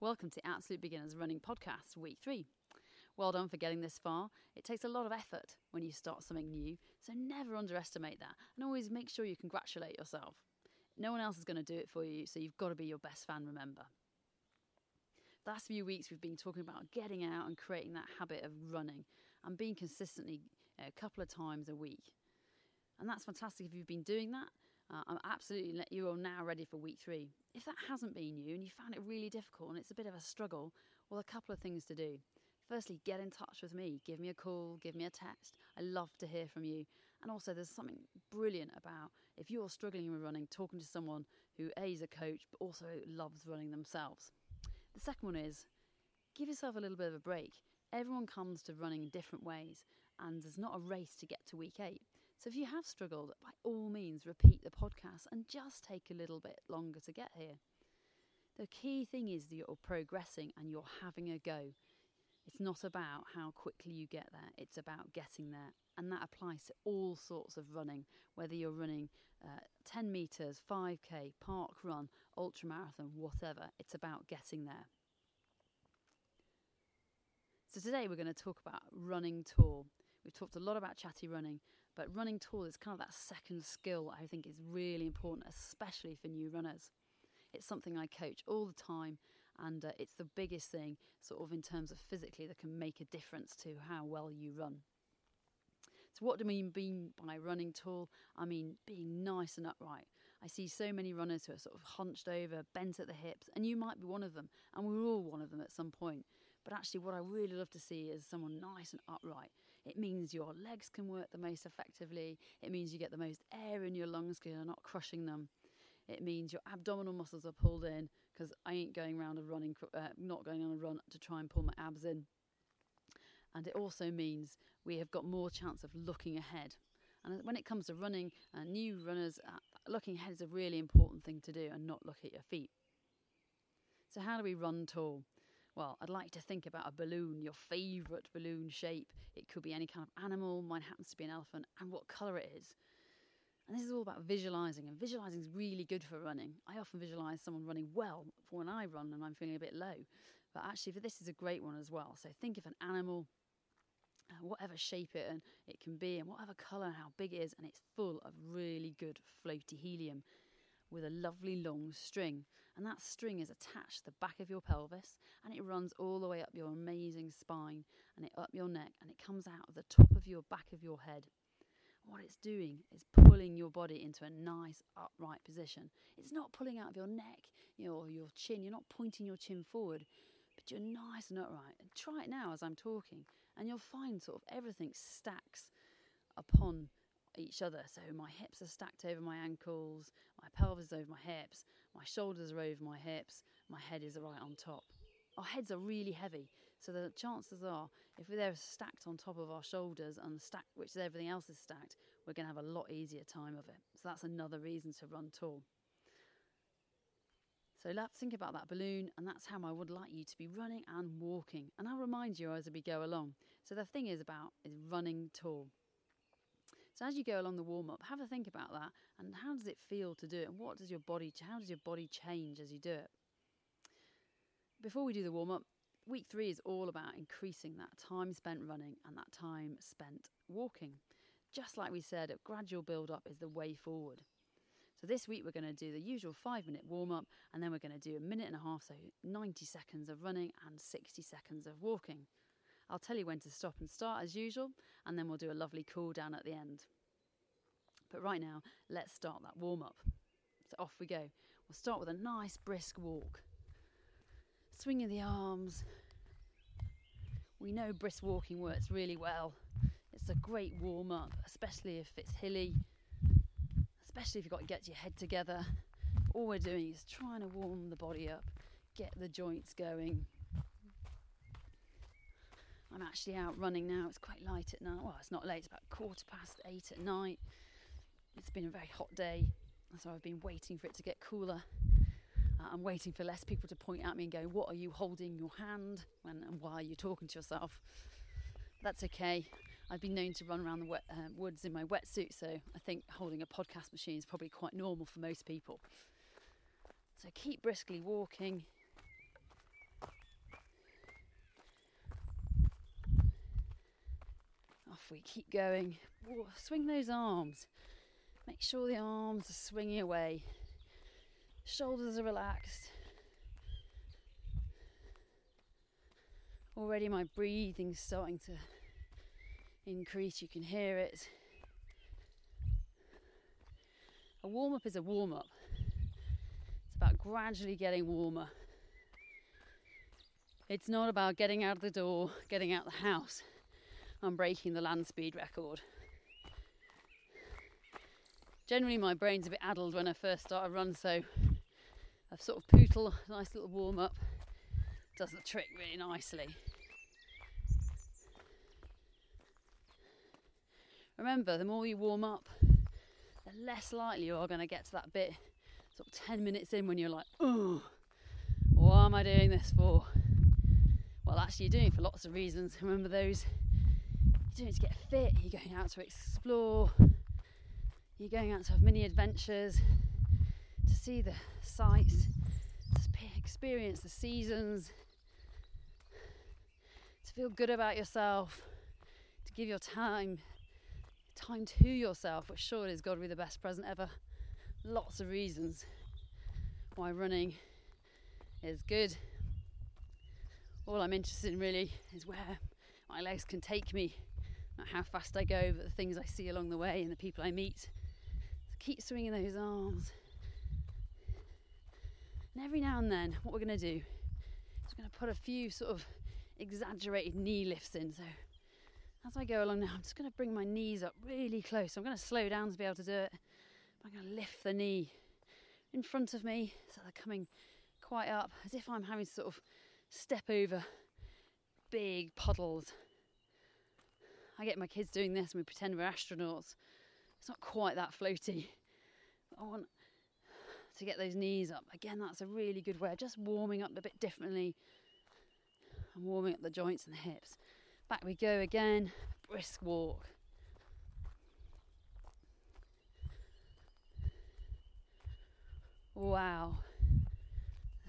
Welcome to Absolute Beginners Running Podcast, week three. Well done for getting this far. It takes a lot of effort when you start something new, so never underestimate that and always make sure you congratulate yourself. No one else is going to do it for you, so you've got to be your best fan, remember. The last few weeks, we've been talking about getting out and creating that habit of running and being consistently uh, a couple of times a week. And that's fantastic if you've been doing that. Uh, I'm absolutely you're now ready for week three. If that hasn't been you and you found it really difficult and it's a bit of a struggle, well, a couple of things to do. Firstly, get in touch with me. Give me a call, give me a text. I love to hear from you. And also, there's something brilliant about if you're struggling with running, talking to someone who A is a coach but also loves running themselves. The second one is give yourself a little bit of a break. Everyone comes to running in different ways, and there's not a race to get to week eight. So if you have struggled, by all means, repeat the podcast and just take a little bit longer to get here. The key thing is that you're progressing and you're having a go. It's not about how quickly you get there, it's about getting there. And that applies to all sorts of running, whether you're running uh, 10 metres, 5k, park run, ultra marathon, whatever. It's about getting there. So today we're going to talk about running tall. We've talked a lot about chatty running, but running tall is kind of that second skill I think is really important, especially for new runners. It's something I coach all the time, and uh, it's the biggest thing, sort of in terms of physically, that can make a difference to how well you run. So, what do I mean by running tall? I mean being nice and upright. I see so many runners who are sort of hunched over, bent at the hips, and you might be one of them, and we're all one of them at some point. But actually, what I really love to see is someone nice and upright. It means your legs can work the most effectively. It means you get the most air in your lungs because you're not crushing them. It means your abdominal muscles are pulled in because I ain't going around a running, uh, not going on a run to try and pull my abs in. And it also means we have got more chance of looking ahead. And when it comes to running, uh, new runners, uh, looking ahead is a really important thing to do and not look at your feet. So, how do we run tall? Well, I'd like to think about a balloon, your favourite balloon shape. It could be any kind of animal, mine happens to be an elephant, and what colour it is. And this is all about visualising, and visualising is really good for running. I often visualise someone running well for when I run and I'm feeling a bit low. But actually, for this is a great one as well. So think of an animal, uh, whatever shape it and it can be, and whatever colour and how big it is, and it's full of really good floaty helium with a lovely long string. And that string is attached to the back of your pelvis and it runs all the way up your amazing spine and it up your neck and it comes out of the top of your back of your head. What it's doing is pulling your body into a nice upright position. It's not pulling out of your neck you know, or your chin. You're not pointing your chin forward, but you're nice and upright. And try it now as I'm talking, and you'll find sort of everything stacks upon each other. So my hips are stacked over my ankles, my pelvis is over my hips, my shoulders are over my hips, my head is right on top. Our heads are really heavy, so the chances are if they're stacked on top of our shoulders and stacked, which everything else is stacked, we're going to have a lot easier time of it. So that's another reason to run tall. So let's think about that balloon, and that's how I would like you to be running and walking. And I'll remind you as we go along. So the thing is about is running tall. So as you go along the warm up, have a think about that and how does it feel to do it and what does your body how does your body change as you do it? Before we do the warm up, week 3 is all about increasing that time spent running and that time spent walking. Just like we said, a gradual build up is the way forward. So this week we're going to do the usual 5 minute warm up and then we're going to do a minute and a half so 90 seconds of running and 60 seconds of walking. I'll tell you when to stop and start as usual, and then we'll do a lovely cool down at the end. But right now, let's start that warm up. So off we go. We'll start with a nice brisk walk. Swinging the arms. We know brisk walking works really well. It's a great warm up, especially if it's hilly, especially if you've got to get your head together. All we're doing is trying to warm the body up, get the joints going, I'm actually out running now. It's quite light at night. Well, it's not late, it's about quarter past eight at night. It's been a very hot day, so I've been waiting for it to get cooler. Uh, I'm waiting for less people to point at me and go, What are you holding your hand? When, and why are you talking to yourself? That's okay. I've been known to run around the wet, uh, woods in my wetsuit, so I think holding a podcast machine is probably quite normal for most people. So keep briskly walking, we keep going. Swing those arms. Make sure the arms are swinging away. Shoulders are relaxed. Already my breathing's starting to increase. You can hear it. A warm up is a warm up. It's about gradually getting warmer. It's not about getting out of the door, getting out of the house, and breaking the land speed record. Generally, my brain's a bit addled when I first start a run, so a sort of poodle, nice little warm up, does the trick really nicely. Remember, the more you warm up, the less likely you are going to get to that bit, sort of 10 minutes in when you're like, oh, what am I doing this for? Well, actually, you're doing it for lots of reasons. Remember those? Doing to get fit, you're going out to explore, you're going out to have mini adventures, to see the sights, to experience the seasons, to feel good about yourself, to give your time time to yourself, which surely is got to be the best present ever. Lots of reasons why running is good. All I'm interested in really is where my legs can take me, not how fast I go, but the things I see along the way and the people I meet. So keep swinging those arms. And every now and then, what we're going to do is we're going to put a few sort of exaggerated knee lifts in. So as I go along now, I'm just going to bring my knees up really close. I'm going to slow down to be able to do it. I'm going to lift the knee in front of me so they're coming quite up as if I'm having to sort of step over big puddles. I get my kids doing this and we pretend we're astronauts. It's not quite that floaty. But I want to get those knees up. Again, that's a really good way of just warming up a bit differently and warming up the joints and the hips. Back we go again, brisk walk. Wow,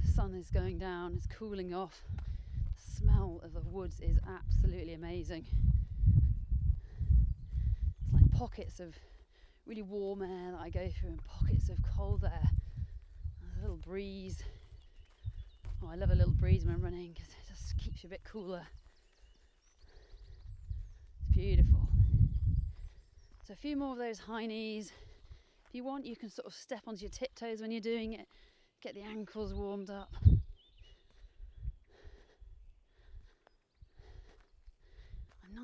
the sun is going down, it's cooling off. The smell of the woods is absolutely amazing. Like pockets of really warm air that I go through and pockets of cold air. A little breeze. Oh, I love a little breeze when I'm running because it just keeps you a bit cooler. It's beautiful. So a few more of those high knees. If you want, you can sort of step onto your tiptoes when you're doing it. Get the ankles warmed up.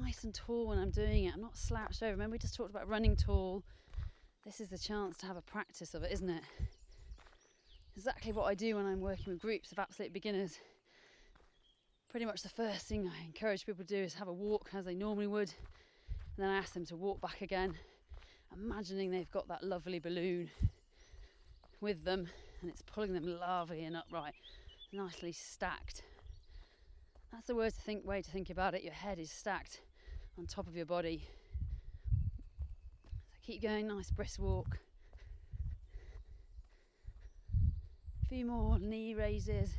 Nice and tall when I'm doing it. I'm not slouched over. Remember we just talked about running tall. This is the chance to have a practice of it, isn't it? Exactly what I do when I'm working with groups of absolute beginners pretty much the first thing I encourage people to do is have a walk as they normally would, and then I ask them to walk back again, imagining they've got that lovely balloon with them and it's pulling them lovely and upright, nicely stacked. That's the think way to think about it. Your head is stacked on top of your body. So keep going, nice brisk walk. A few more knee raises,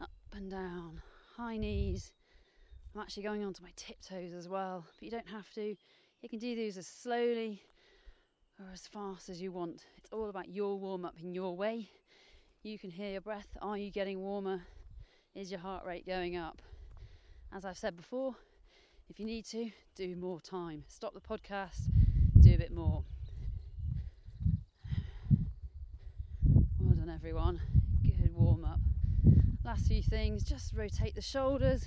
up and down high knees. I'm actually going onto my tiptoes as well, but you don't have to. You can do these as slowly or as fast as you want. It's all about your warm up in your way. You can hear your breath. Are you getting warmer? Is your heart rate going up? As I've said before, if you need to, do more time. Stop the podcast, do a bit more. Well done, everyone. Good warm up last few things just rotate the shoulders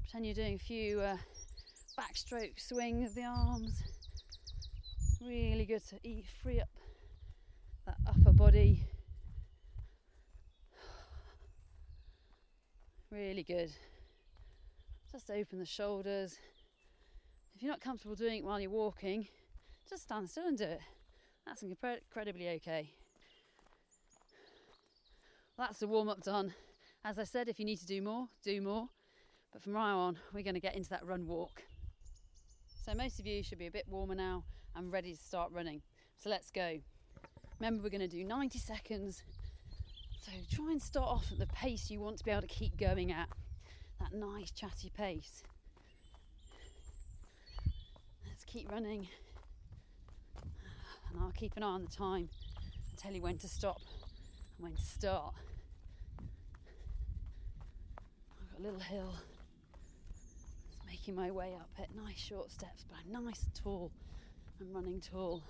pretend you're doing a few uh, backstroke swing of the arms really good to eat free up that upper body really good just open the shoulders if you're not comfortable doing it while you're walking just stand still and do it that's incredibly okay that's the warm up done as I said, if you need to do more, do more. But from now on, we're going to get into that run walk. So most of you should be a bit warmer now and ready to start running. So let's go. Remember, we're going to do 90 seconds. So try and start off at the pace you want to be able to keep going at. That nice chatty pace. Let's keep running and I'll keep an eye on the time and tell you when to stop and when to start. I've got a little hill. It's making my way up it. Nice short steps, but I'm nice and tall. I'm running tall.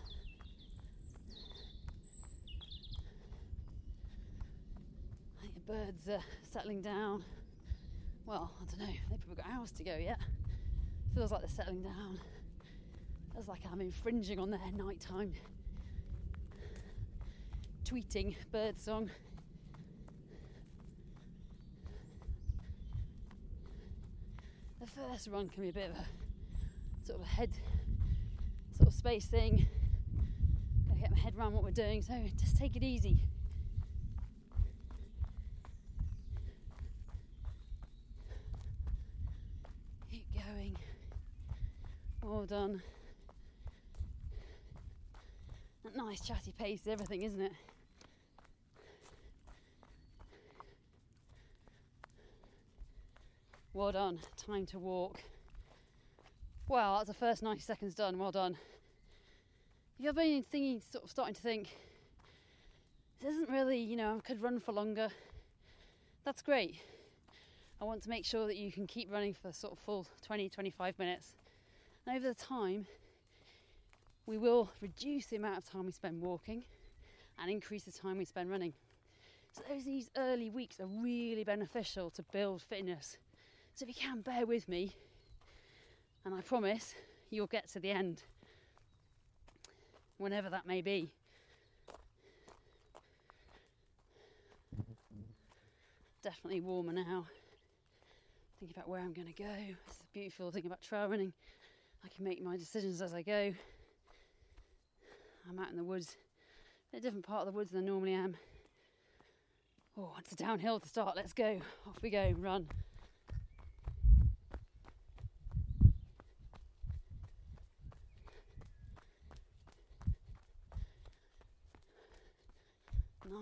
I think the birds are settling down. Well, I don't know, they've probably got hours to go yet. Feels like they're settling down. Feels like I'm infringing on their nighttime tweeting bird song. The first run can be a bit of a sort of a head sort of space thing. Gotta get my head around what we're doing, so just take it easy. Keep going. Well done. Nice chatty pace, everything, isn't it? Well done. Time to walk. Wow, that's the first 90 seconds done. Well done. If you've been thinking, sort of starting to think, this isn't really, you know, I could run for longer. That's great. I want to make sure that you can keep running for sort of full 20, 25 minutes. And over the time, we will reduce the amount of time we spend walking and increase the time we spend running. So those these early weeks are really beneficial to build fitness. So if you can bear with me, and I promise you'll get to the end, whenever that may be. Definitely warmer now. Thinking about where I'm going to go. It's a beautiful. thing about trail running. I can make my decisions as I go. I'm out in the woods, a different part of the woods than I normally am. Oh, it's a downhill to start. Let's go. Off we go. Run.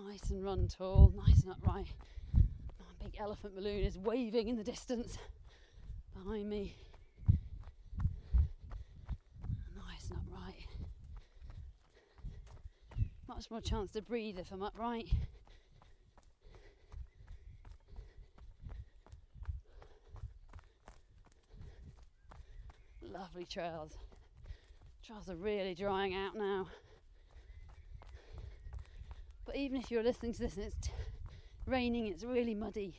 Nice and run tall, nice and upright. My big elephant balloon is waving in the distance behind me. Nice and upright. Much more chance to breathe if I'm upright. Lovely trails. Trails are really drying out now. But even if you're listening to this and it's t- raining, it's really muddy,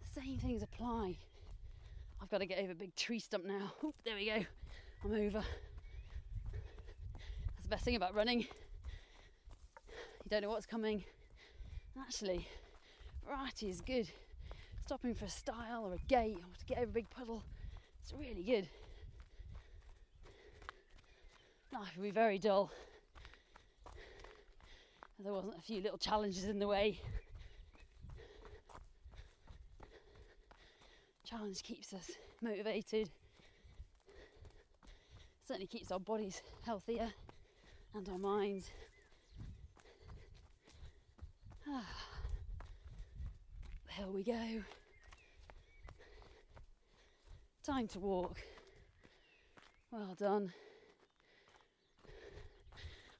the same things apply. I've got to get over a big tree stump now. Oop, there we go. I'm over. That's the best thing about running. Don't know what's coming. And actually, variety is good. Stopping for a stile or a gate or to get over a big puddle, it's really good. Life would be very dull if there wasn't a few little challenges in the way. Challenge keeps us motivated. Certainly keeps our bodies healthier and our minds. Ah. Here we go. Time to walk. Well done.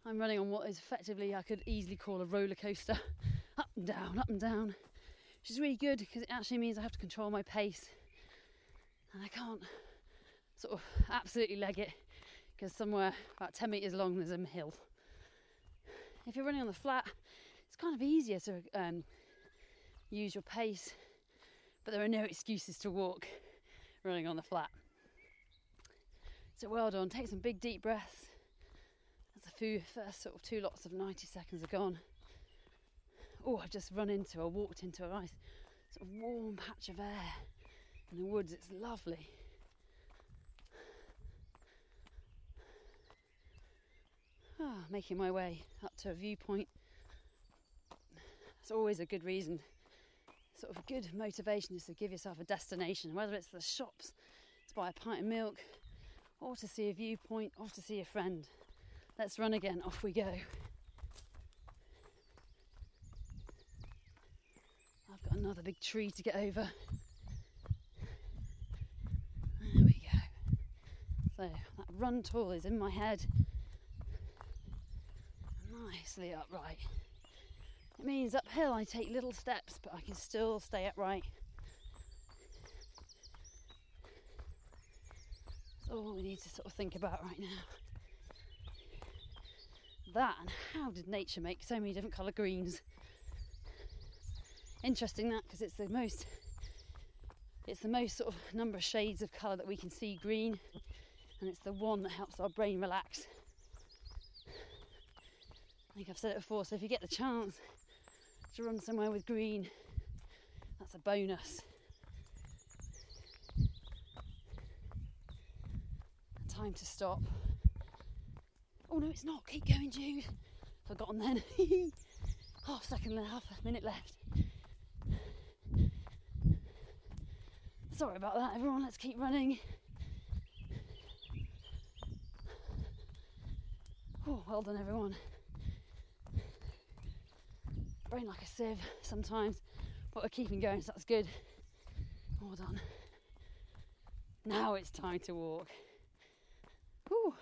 I'm running on what is effectively I could easily call a roller coaster, up and down, up and down, which is really good because it actually means I have to control my pace and I can't sort of absolutely leg it because somewhere about 10 metres long there's a hill. If you're running on the flat, kind of easier to um, use your pace, but there are no excuses to walk running on the flat. So well done, take some big deep breaths that's a few first sort of two lots of 90 seconds are gone. Oh, I've just run into or walked into a nice sort of warm patch of air in the woods. It's lovely. Ah, making my way up to a viewpoint. It's always a good reason, sort of a good motivation is to give yourself a destination, whether it's the shops to buy a pint of milk, or to see a viewpoint, or to see a friend. Let's run again. Off we go. I've got another big tree to get over. There we go. So that run tall is in my head, nicely upright. It means uphill I take little steps, but I can still stay upright. That's all we need to sort of think about right now. That and how did nature make so many different colour greens? Interesting that because it's the most it's the most sort of number of shades of colour that we can see green and it's the one that helps our brain relax. I think I've said it before, so if you get the chance to run somewhere with green, that's a bonus. Time to stop. Oh no, it's not. Keep going, Jude. Forgotten then. half second left, half a minute left. Sorry about that, everyone. Let's keep running. Oh, well done, everyone. Brain like a sieve sometimes, but we're keeping going, so that's good. Well done. Now it's time to walk. Whew.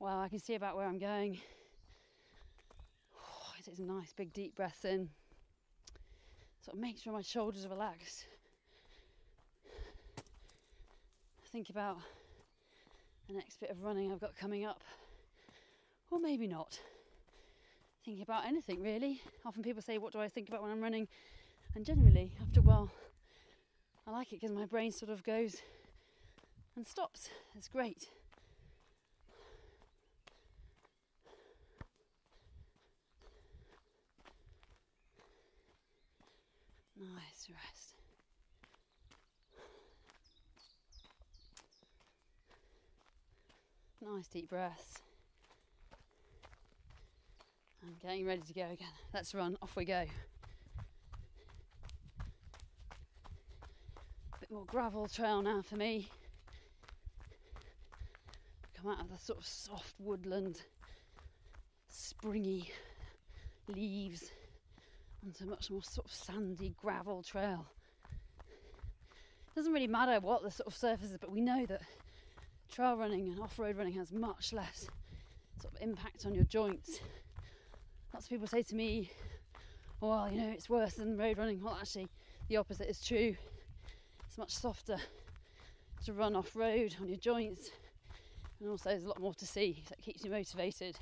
Wow, I can see about where I'm going. Oh, I take some nice big deep breath in. Sort of make sure my shoulders are relaxed. Think about the next bit of running I've got coming up. Or maybe not. Thinking about anything really. Often people say, What do I think about when I'm running? And generally, after a while, I like it because my brain sort of goes and stops. It's great. Nice rest. Nice deep breaths. I'm getting ready to go again. Let's run, off we go. A bit more gravel trail now for me. Come out of the sort of soft woodland, springy leaves onto a much more sort of sandy gravel trail. Doesn't really matter what the sort of surface is, but we know that trail running and off-road running has much less sort of impact on your joints. Lots of people say to me, "Well, you know, it's worse than road running." Well, actually, the opposite is true. It's much softer to run off-road on your joints, and also there's a lot more to see, so it keeps you motivated.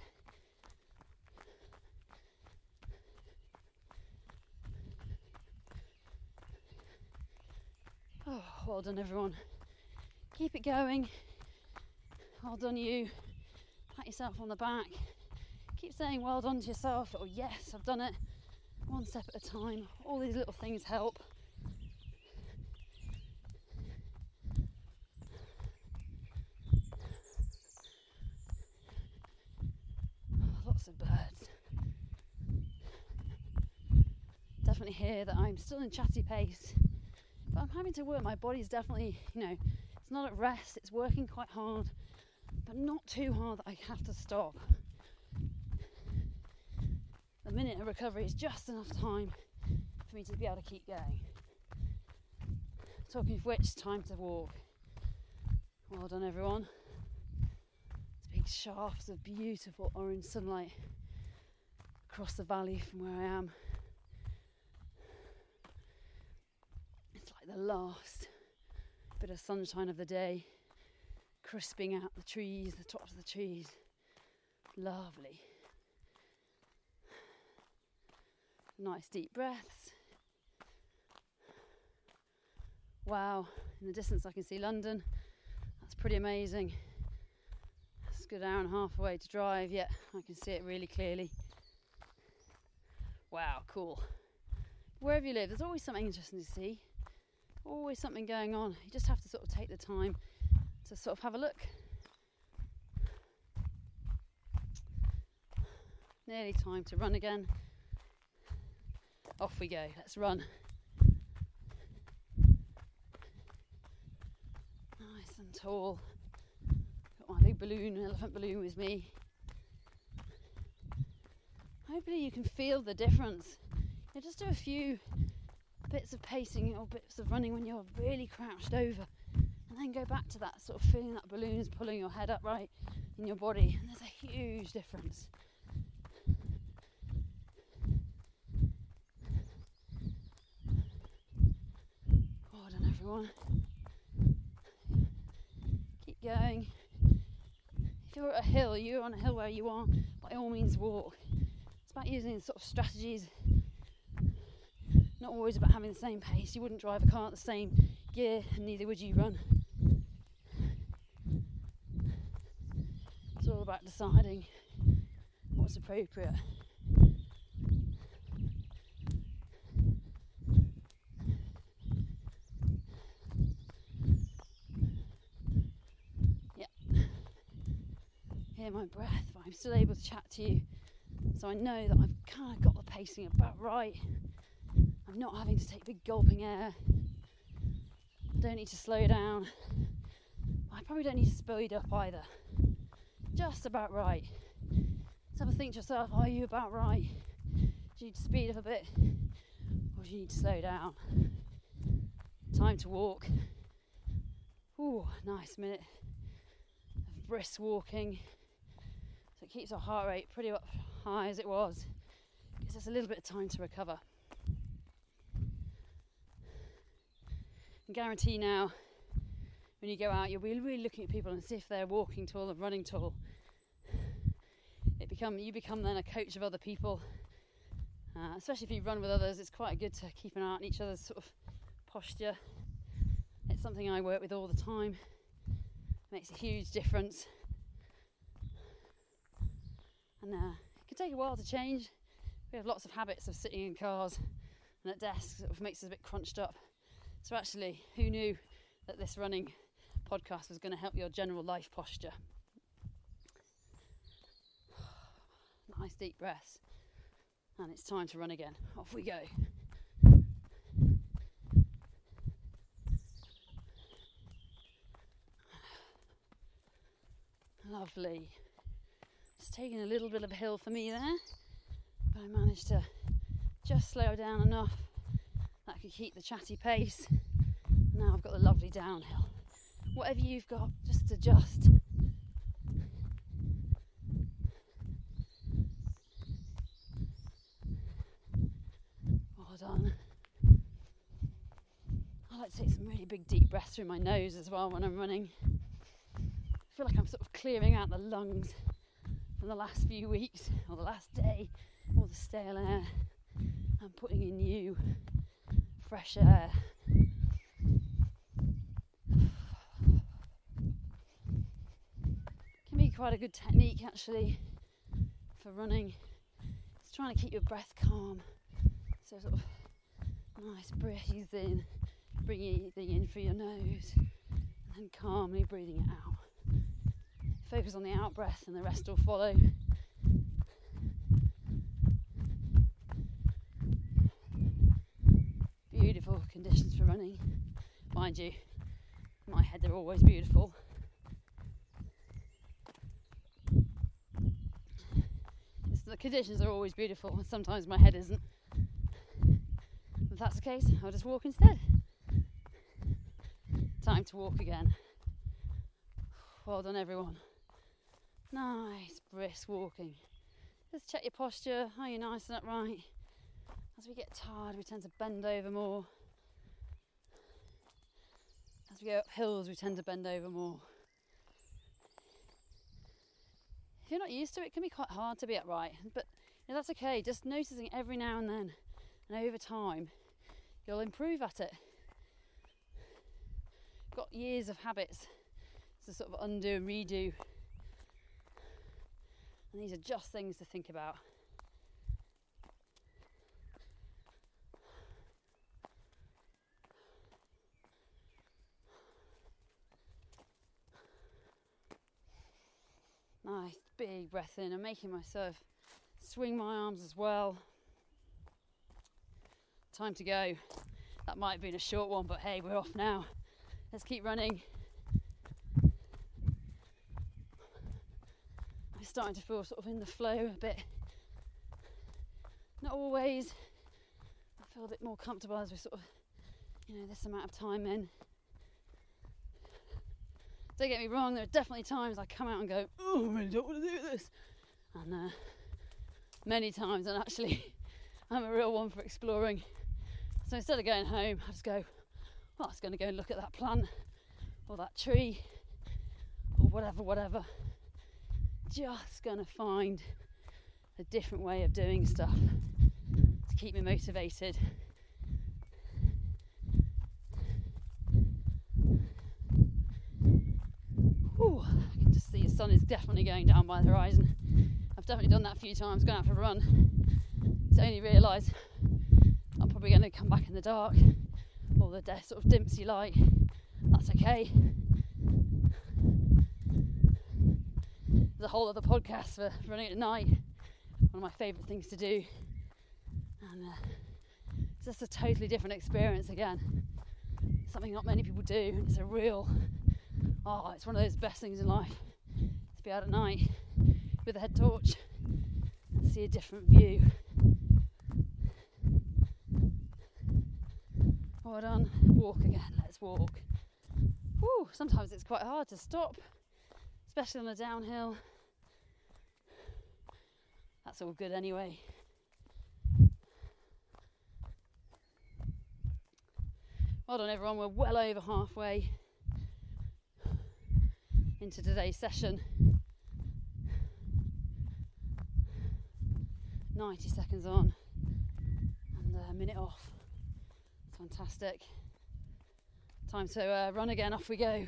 Oh, well done, everyone. Keep it going. Well done, you. Pat yourself on the back. Keep saying well done to yourself, or yes, I've done it. One step at a time. All these little things help. lots of birds. Definitely hear that I'm still in chatty pace but I'm having to work. My body's definitely, you know, it's not at rest, it's working quite hard, but not too hard that I have to stop. The minute of recovery is just enough time for me to be able to keep going. Talking of which, time to walk. Well done, everyone. It's big shafts of beautiful orange sunlight across the valley from where I am. It's like the last bit of sunshine of the day, crisping out the trees, the tops of the trees. Lovely. Nice deep breaths. Wow, in the distance I can see London. That's pretty amazing. It's a good hour and a half away to drive, yet I can see it really clearly. Wow, cool. Wherever you live, there's always something interesting to see always something going on. You just have to sort of take the time to sort of have a look. Nearly time to run again. Off we go, let's run. Nice and tall. Got my big balloon, elephant balloon with me. Hopefully, you can feel the difference. You just do a few bits of pacing or bits of running when you're really crouched over And then go back to that sort of feeling that balloon is pulling your head upright in your body. And there's a huge difference. Well done, everyone. Keep going. If you're at a hill, you're on a hill where you are, by all means walk. It's about using sort of strategies, not always about having the same pace. You wouldn't drive a car at the same gear, and neither would you run. It's all about deciding what's appropriate. Hear my breath, but I'm still able to chat to you. So I know that I've kind of got the pacing about right. I'm not having to take big gulping air. I don't need to slow down. I probably don't need to speed up either. Just about right. So have a think to yourself, are you about right? Do you need to speed up a bit? Or do you need to slow down? Time to walk. Ooh, nice minute of brisk walking it keeps our heart rate pretty high as it was. Gives us a little bit of time to recover. And guarantee now, when you go out, you'll be really looking at people and see if they're walking tall and running tall. It become you become then a coach of other people, uh, especially if you run with others. It's quite good to keep an eye on each other's sort of posture. It's something I work with all the time. It makes a huge difference and uh, it can take a while to change. We have lots of habits of sitting in cars and at desks, it makes us a bit crunched up. So, actually, who knew that this running podcast was going to help your general life posture? nice deep breaths, and it's time to run again. Off we go. Lovely. Taking a little bit of a hill for me there, but I managed to just slow down enough that I could keep the chatty pace. Now I've got the lovely downhill. Whatever you've got, just adjust. Well done. I like to take some really big deep breaths through my nose as well when I'm running. I feel like I'm sort of clearing out the lungs from the last few weeks or the last day, all the stale air, and putting in new, fresh air. Can be quite a good technique actually for running. It's trying to keep your breath calm. So sort of nice breathe in, breathing in through your nose, and then calmly breathing it out focus on the out breath and the rest will follow. Beautiful conditions for running. Mind you, my head they're always beautiful. the conditions are always beautiful and sometimes my head isn't. If that's the case, I'll just walk instead. Time to walk again. Well done, everyone. Nice, brisk walking. Just check your posture. Are you nice and upright? As we get tired, we tend to bend over more. As we go up hills, we tend to bend over more. If you're not used to it, it can be quite hard to be upright, but you know, that's okay. Just noticing every now and then, and over time, you'll improve at it. Got years of habits to sort of undo and redo and these are just things to think about. Nice big breath in. I'm making myself swing my arms as well. Time to go. That might have been a short one, but hey, we're off now. Let's keep running. Starting to feel sort of in the flow a bit. Not always. I feel a bit more comfortable as we sort of, you know, this amount of time in. don't get me wrong, there are definitely times I come out and go, oh, I really don't want to do this. And uh, many times, and actually, I'm a real one for exploring. So instead of going home, I just go, well, I was going to go and look at that plant or that tree or whatever, whatever. Just to find a different way of doing stuff to keep me motivated. Ooh, I can just see the sun is definitely going down by the horizon. I've definitely done that a few times, going out for a run. It's only realised I'm probably going to come back in the dark or the sort of dimpsy light. That's okay. A whole other podcast for running at night. One of my favourite things to do. And uh, it's just a totally different experience again. Something not many people do. And it's a real, oh, it's one of those best things in life to be out at night with a head torch and see a different view. Well done. Walk again. Let's walk. Woo, sometimes it's quite hard to stop, especially on a downhill. That's all good anyway. Well done, everyone. We're well over halfway into today's session. 90 seconds on and a minute off. Fantastic. Time to uh, run again, off we go.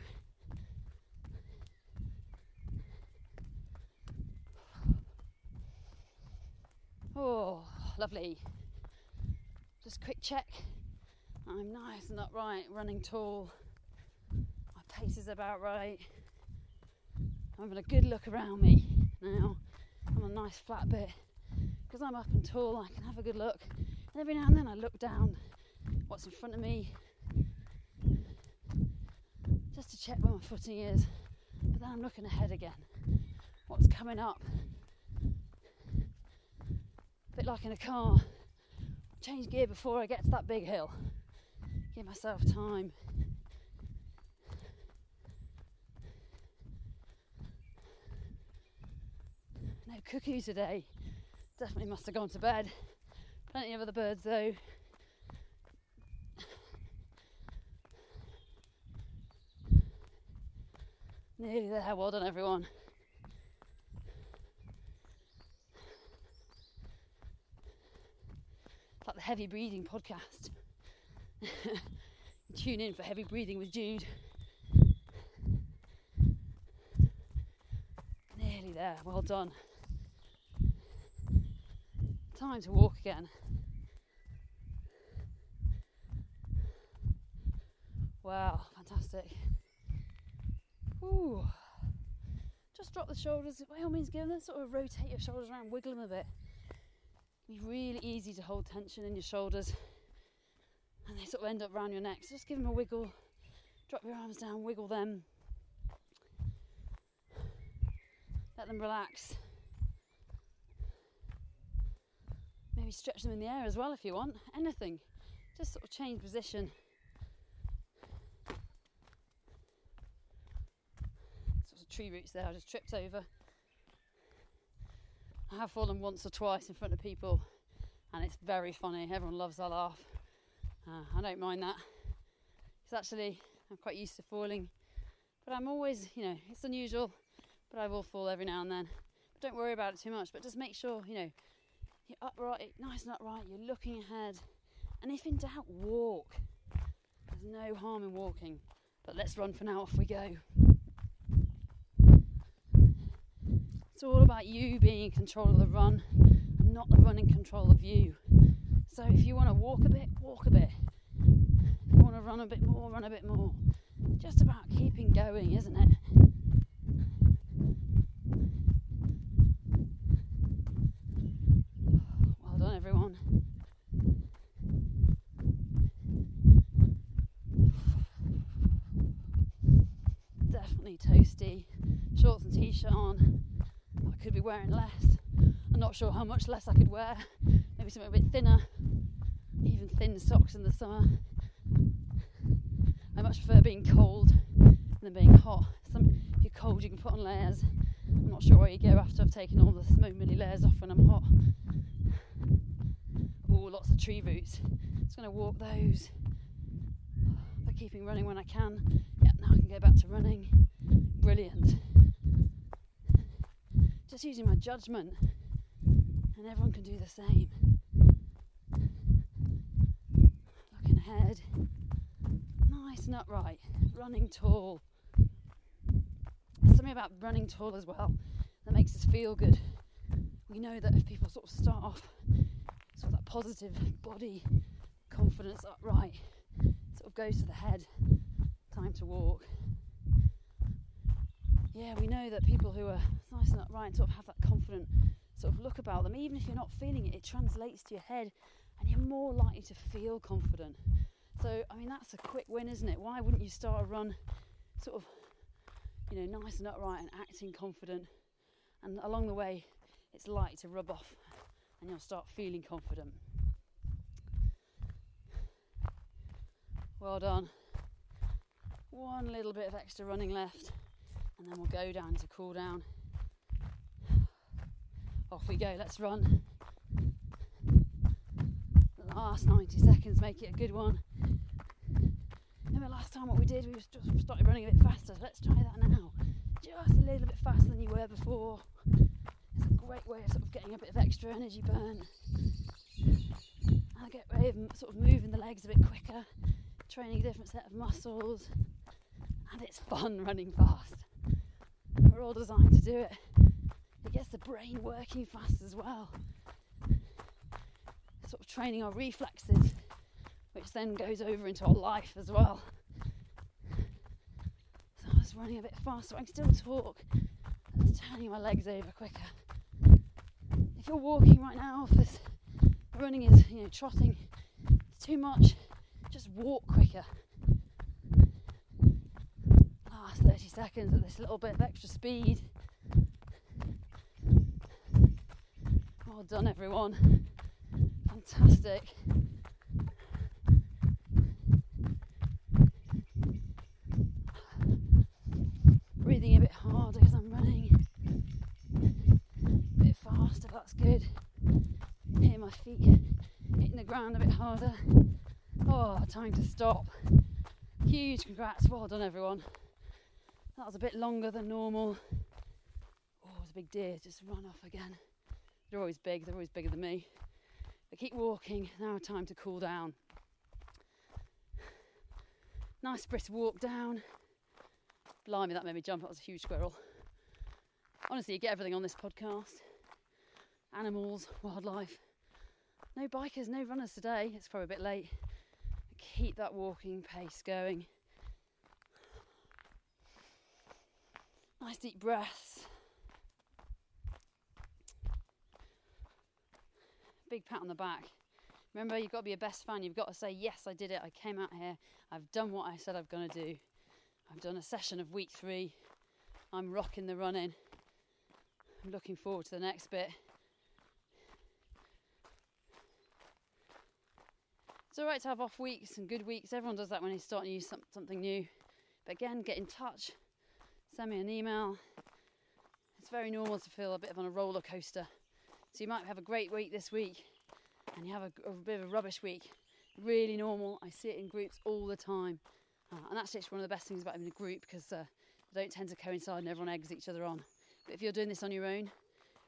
Oh, lovely. Just quick check. I'm nice and upright, running tall. My pace is about right. I'm having a good look around me now. I'm on a nice flat bit. Because I'm up and tall, I can have a good look. And every now and then I look down what's in front of me just to check where my footing is. But then I'm looking ahead again. What's coming up? Like in a car. Change gear before I get to that big hill. Give myself time. No cuckoo today. Definitely must have gone to bed. Plenty of other birds though. Nearly there. Well done, everyone. It's like the heavy breathing podcast. Tune in for heavy breathing with Jude. Nearly there. Well done. Time to walk again. Wow, fantastic. Ooh. Just drop the shoulders. By all means, give them sort of rotate your shoulders around, wiggle them a bit. Be really easy to hold tension in your shoulders and they sort of end up around your neck. So just give them a wiggle. Drop your arms down, wiggle them. Let them relax. Maybe stretch them in the air as well if you want. Anything. Just sort of change position. Sort of tree roots there I just tripped over. I have fallen once or twice in front of people and it's very funny. Everyone loves a laugh. Uh, I don't mind that. It's actually, I'm quite used to falling, but I'm always, you know, it's unusual, but I will fall every now and then. But don't worry about it too much, but just make sure, you know, you're upright, nice and upright, you're looking ahead. And if in doubt, walk. There's no harm in walking. But let's run for now, off we go. It's all about you being in control of the run and not the run in control of you. So if you want to walk a bit, walk a bit. If you want to run a bit more, run a bit more. Just about keeping going, isn't it? Well done, everyone. Definitely toasty. Shorts and t shirt on could be wearing less. I'm not sure how much less I could wear. Maybe something a bit thinner, even thin socks in the summer. I much prefer being cold than being hot. Some, if you're cold, you can put on layers. I'm not sure where you go after I've taken all the milli layers off when I'm hot. Oh, lots of tree roots. Just going to walk those. By keeping running when I can. Yeah, now I can go back to running. Brilliant. Just using my judgment, and everyone can do the same. Looking ahead, nice and upright, running tall. There's something about running tall as well that makes us feel good. We know that if people sort of start off sort of that positive body confidence upright, sort of goes to the head, time to walk. Yeah, we know that people who are nice and upright and sort of have that confident sort of look about them, even if you're not feeling it, it translates to your head and you're more likely to feel confident. So, I mean, that's a quick win, isn't it? Why wouldn't you start a run sort of, you know, nice and upright and acting confident? And along the way, it's likely to rub off and you'll start feeling confident. Well done. One little bit of extra running left, and then we'll go down to cool down. Off we go, let's run. The last 90 seconds make it a good one. Remember last time what we did? We just started running a bit faster. Let's try that now. Just a little bit faster than you were before. It's a great way of sort of getting a bit of extra energy burn. And get way of sort of moving the legs a bit quicker, training a different set of muscles. And it's fun running fast. We're all designed to do it. It gets the brain working fast as well. Sort of training our reflexes, which then goes over into our life as well. So I was running a bit fast, so I can still talk. I'm just turning my legs over quicker. If you're walking right now, if running is, you know, trotting, it's too much, just walk quicker. Last 30 seconds at this little bit of extra speed. Well done, everyone. Fantastic. Breathing a bit harder as I'm running. A bit faster, that's good. Hear my feet hitting the ground a bit harder. Oh, time to stop. Huge congrats, well done, everyone. That was a bit longer than normal. Oh, it was a big deer just run off again. They're always big, they're always bigger than me. But keep walking, now time to cool down. Nice brisk walk down. Blimey, that made me jump, that was a huge squirrel. Honestly, you get everything on this podcast animals, wildlife. No bikers, no runners today, it's probably a bit late. Keep that walking pace going. Nice deep breaths. Big pat on the back. Remember, you've got to be a best fan. You've got to say, Yes, I did it. I came out here. I've done what I said I'm going to do. I've done a session of week three. I'm rocking the running. I'm looking forward to the next bit. It's all right to have off weeks and good weeks. Everyone does that when they start new something new. But again, get in touch. Send me an email. It's very normal to feel a bit of on a roller coaster. So you might have a great week this week and you have a, a bit of a rubbish week. Really normal. I see it in groups all the time. Uh, and actually, it's one of the best things about having a group because uh, they don't tend to coincide and everyone eggs each other on. But if you're doing this on your own,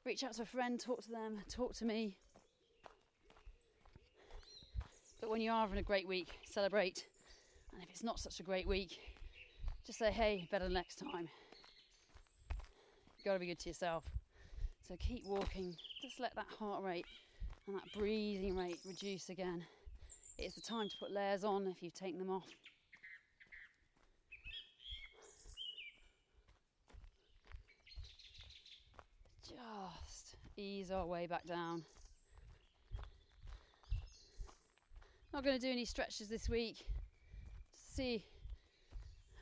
reach out to a friend, talk to them, talk to me. But when you are having a great week, celebrate. And if it's not such a great week, just say, hey, better next time. You've got to be good to yourself. So keep walking, just let that heart rate and that breathing rate reduce again. It's the time to put layers on if you've taken them off. Just ease our way back down. Not going to do any stretches this week. Just see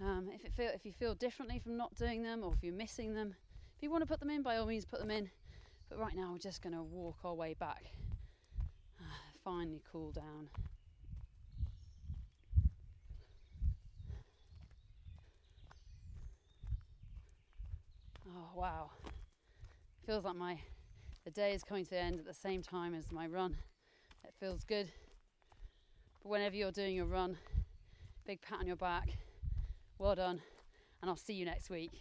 um, if it feel if you feel differently from not doing them or if you're missing them. You want to put them in, by all means, put them in. But right now, we're just going to walk our way back. Finally, cool down. Oh wow. Feels like my the day is coming to the end at the same time as my run. It feels good. But whenever you're doing your run, big pat on your back. Well done. And I'll see you next week.